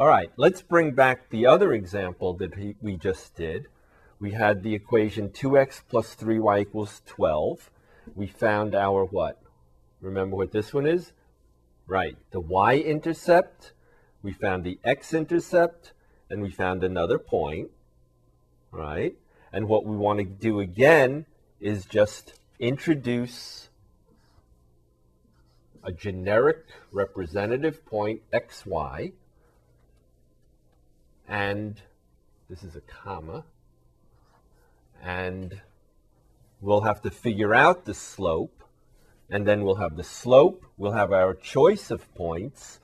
All right, let's bring back the other example that we just did. We had the equation 2x plus 3y equals 12. We found our what? Remember what this one is? Right, the y-intercept. We found the x-intercept, and we found another point, right? And what we want to do again is just introduce a generic representative point xy, and this is a comma, and we'll have to figure out the slope, and then we'll have the slope, we'll have our choice of points,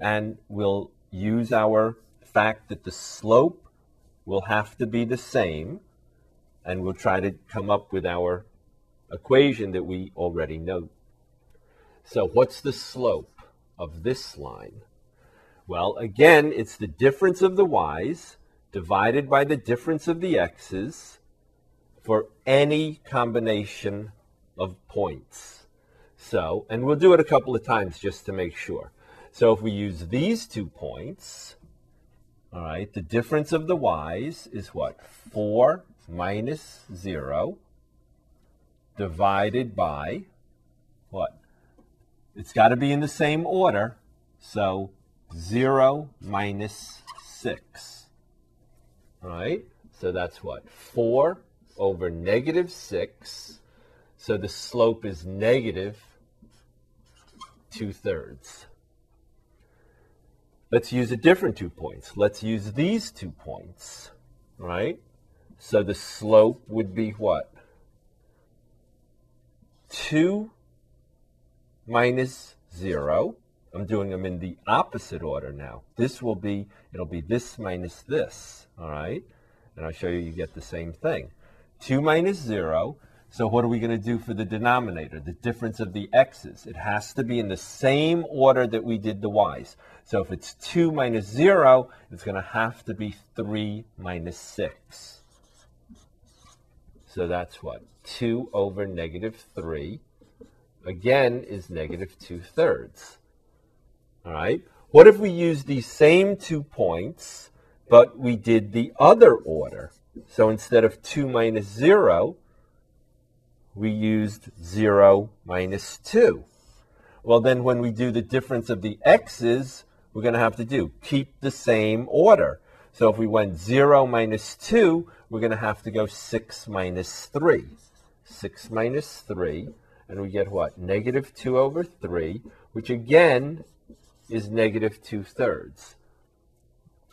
and we'll use our fact that the slope will have to be the same, and we'll try to come up with our equation that we already know. So what's the slope of this line? Well, again, it's the difference of the y's divided by the difference of the x's for any combination of points. So, and we'll do it a couple of times just to make sure. So if we use these two points, all right, the difference of the y's is what? 4 minus 0 divided by what? It's got to be in the same order. So 0 minus 6. All right? So that's what? 4 over negative 6. So the slope is negative 2 thirds. Let's use a different two points. Let's use these two points, right? So the slope would be what? 2 minus 0. I'm doing them in the opposite order now. This will be, it'll be this minus this, all right? And I'll show you, you get the same thing. 2 minus 0. So what are we going to do for the denominator? The difference of the x's. It has to be in the same order that we did the y's. So if it's 2 minus 0, it's going to have to be 3 minus 6. So that's what? 2 over negative 3, again, is negative 2 thirds. All right? What if we use these same two points, but we did the other order? So instead of 2 minus 0, we used 0 minus 2. Well, then when we do the difference of the x's, we're going to have to do keep the same order. So if we went 0 minus 2, we're going to have to go 6 minus 3. 6 minus 3, and we get what? Negative 2 over 3, which again is negative 2 thirds.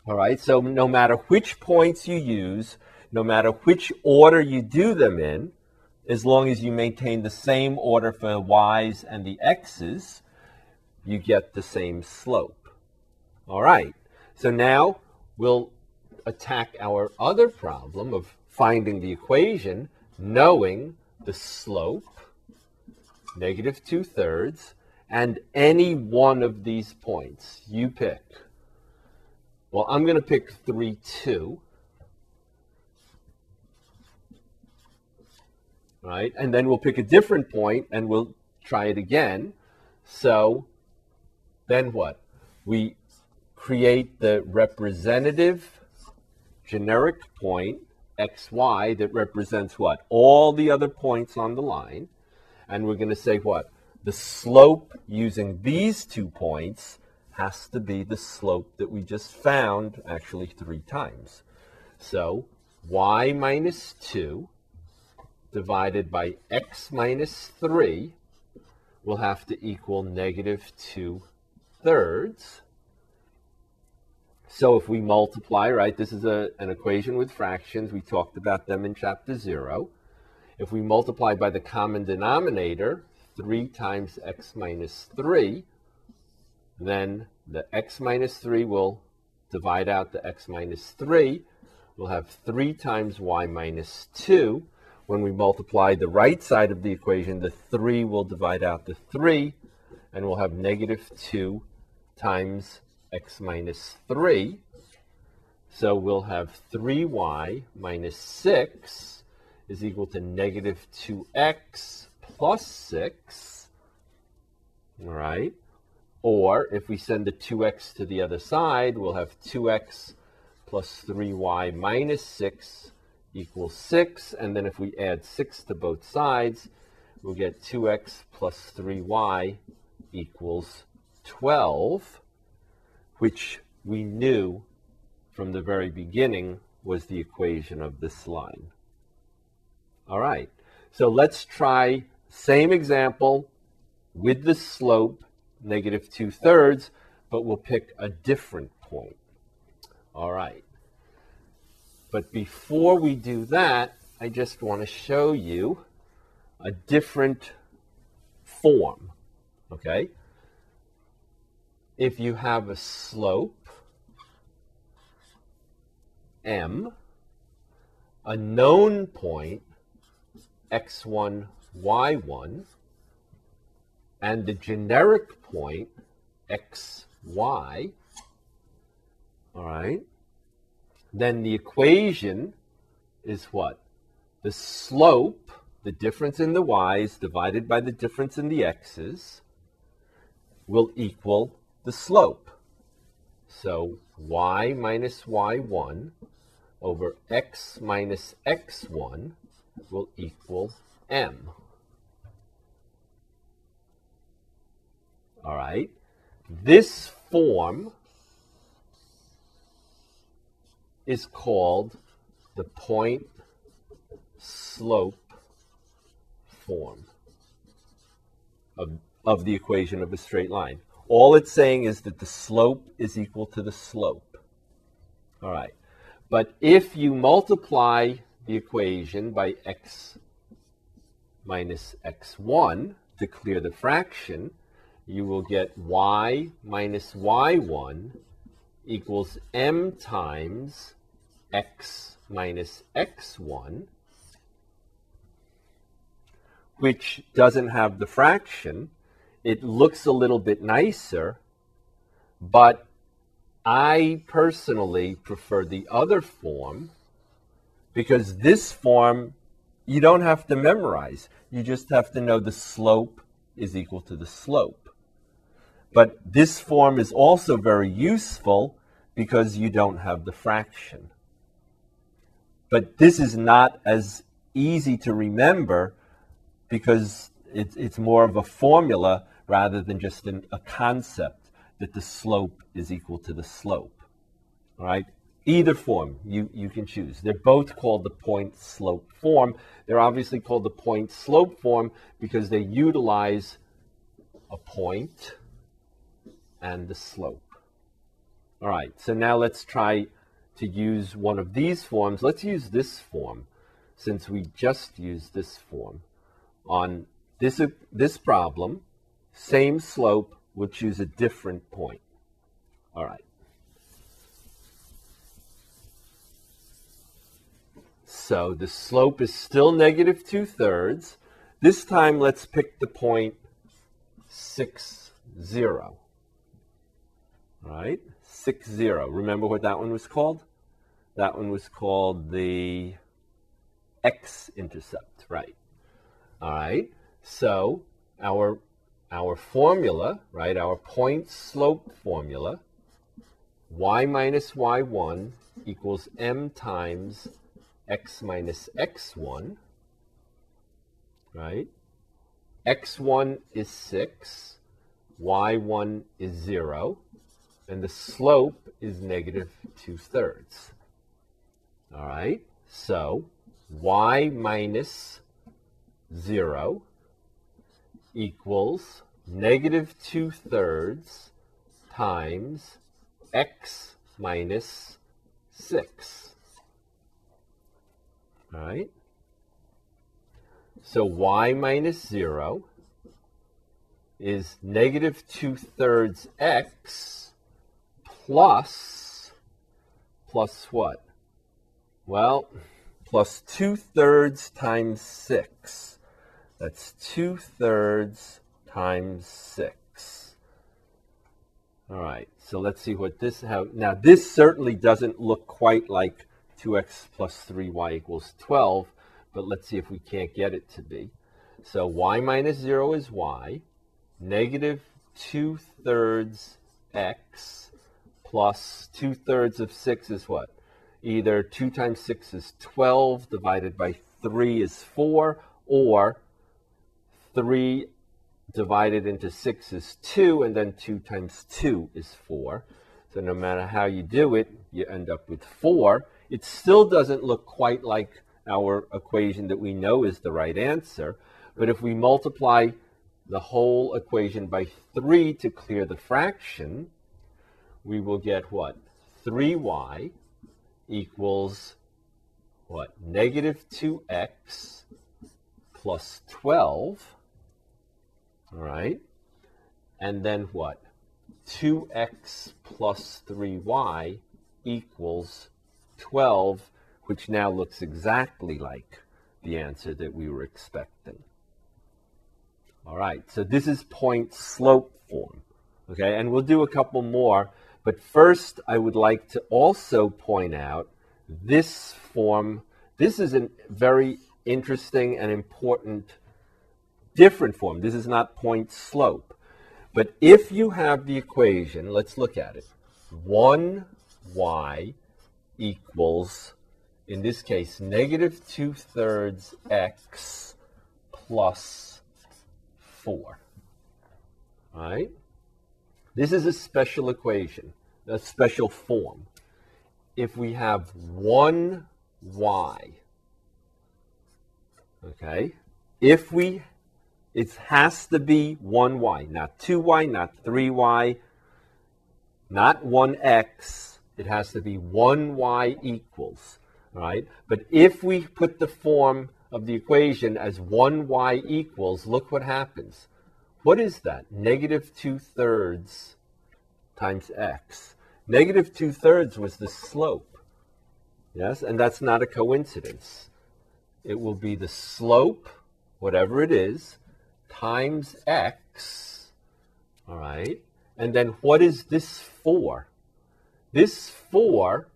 All right, so no matter which points you use, no matter which order you do them in, as long as you maintain the same order for the y's and the x's, you get the same slope. All right, so now we'll attack our other problem of finding the equation knowing the slope, negative 2 thirds, and any one of these points. You pick. Well, I'm going to pick 3, 2. right? And then we'll pick a different point and we'll try it again. So then what? We create the representative generic point xy that represents what? All the other points on the line. And we're going to say what? The slope using these two points has to be the slope that we just found actually three times. So y minus 2 divided by x minus 3 will have to equal negative 2 thirds. So if we multiply, right, this is a, an equation with fractions. We talked about them in chapter 0. If we multiply by the common denominator, 3 times x minus 3, then the x minus 3 will divide out the x minus 3. We'll have 3 times y minus 2 when we multiply the right side of the equation, the 3 will divide out the 3, and we'll have negative 2 times x minus 3. So we'll have 3y minus 6 is equal to negative 2x plus 6. All right. Or if we send the 2x to the other side, we'll have 2x plus 3y minus 6 equals 6. And then if we add 6 to both sides, we'll get 2x plus 3y equals 12, which we knew from the very beginning was the equation of this line. All right, so let's try same example with the slope, negative 2 thirds, but we'll pick a different point. All right. But before we do that, I just want to show you a different form, okay? If you have a slope, m, a known point, x1, y1, and the generic point, xy, all right, then the equation is what? The slope, the difference in the y's divided by the difference in the x's, will equal the slope. So y minus y1 over x minus x1 will equal m. All right. This form is called the point slope form of, of the equation of a straight line. All it's saying is that the slope is equal to the slope. All right. But if you multiply the equation by x minus x1 to clear the fraction, you will get y minus y1 equals m times x minus x1, which doesn't have the fraction. It looks a little bit nicer, but I personally prefer the other form because this form you don't have to memorize. You just have to know the slope is equal to the slope. But this form is also very useful because you don't have the fraction. But this is not as easy to remember because it's, it's more of a formula rather than just an, a concept that the slope is equal to the slope. Right? Either form you, you can choose. They're both called the point slope form. They're obviously called the point slope form because they utilize a point and the slope. All right, so now let's try to use one of these forms. Let's use this form since we just used this form. On this, this problem, same slope, we'll choose a different point. All right. So the slope is still negative 2 thirds. This time let's pick the point 6, 0. All right, 6, 0. Remember what that one was called? That one was called the x-intercept, right? All right. So our our formula, right? Our point slope formula, y minus y1 equals m times x minus x1, right? x1 is 6, y1 is 0, and the slope is negative 2 thirds. All right, so y minus 0 equals negative 2 thirds times x minus 6. Right, so y minus 0 is negative 2 thirds x plus, plus what? Well, plus 2 thirds times 6. That's 2 thirds times 6. All right, so let's see what this, how, now this certainly doesn't look quite like 2x plus 3y equals 12, but let's see if we can't get it to be. So y minus 0 is y, negative 2 thirds x plus 2 thirds of 6 is what? Either 2 times 6 is 12 divided by 3 is 4, or 3 divided into 6 is 2, and then 2 times 2 is 4. So no matter how you do it, you end up with 4. It still doesn't look quite like our equation that we know is the right answer, but if we multiply the whole equation by 3 to clear the fraction, we will get what? 3y equals what? Negative 2x plus 12. All right. And then what? 2x plus 3y equals 12, which now looks exactly like the answer that we were expecting. All right, so this is point slope form. Okay, and we'll do a couple more, but first I would like to also point out this form. This is a very interesting and important different form. This is not point slope. But if you have the equation, let's look at it. 1y equals, in this case, negative 2 thirds x plus 4. All right? This is a special equation, a special form. If we have 1y, okay, if we it has to be 1y, not 2y, not 3y, not 1x. It has to be 1y equals, right? But if we put the form of the equation as 1y equals, look what happens. What is that? Negative 2 thirds times x. Negative 2 thirds was the slope. Yes, and that's not a coincidence. It will be the slope, whatever it is, times x, all right? And then what is this for? This 4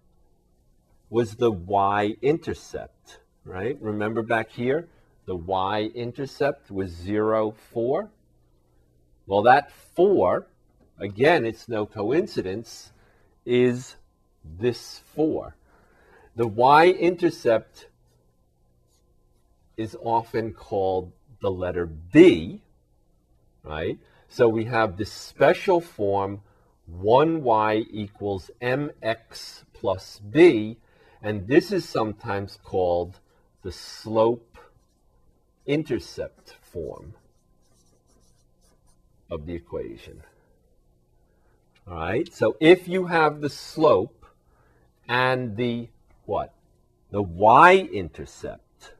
was the y-intercept, right? Remember back here, the y-intercept was 0, 4? Well, that 4, again, it's no coincidence, is this 4. The y-intercept is often called the letter B, right? So we have this special form 1y equals mx plus b, and this is sometimes called the slope intercept form of the equation. All right, so if you have the slope and the what? The y-intercept,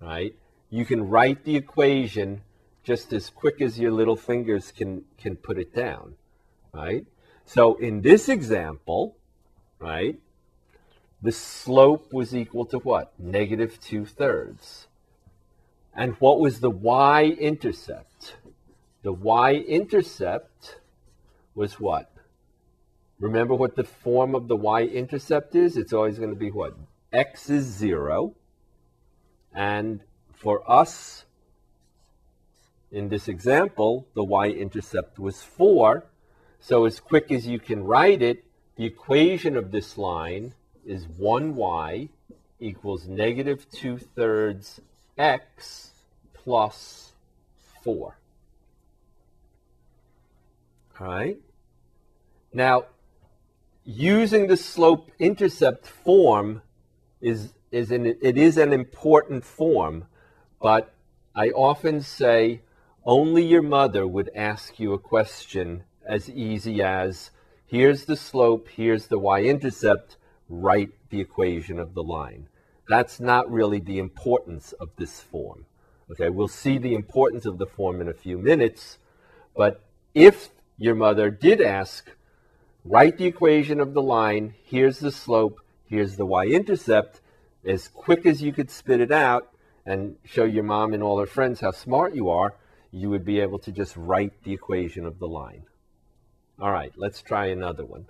right? you can write the equation just as quick as your little fingers can, can put it down, right? So in this example, right, the slope was equal to what? Negative 2 thirds. And what was the y-intercept? The y-intercept was what? Remember what the form of the y-intercept is? It's always going to be what? x is 0, and for us, in this example, the y-intercept was 4. So as quick as you can write it, the equation of this line is 1y equals negative 2 thirds x plus 4. All right? Now, using the slope intercept form is, is an, it is an important form but I often say only your mother would ask you a question as easy as here's the slope, here's the y-intercept, write the equation of the line. That's not really the importance of this form. Okay, we'll see the importance of the form in a few minutes, but if your mother did ask, write the equation of the line, here's the slope, here's the y-intercept, as quick as you could spit it out, and show your mom and all her friends how smart you are, you would be able to just write the equation of the line. All right, let's try another one.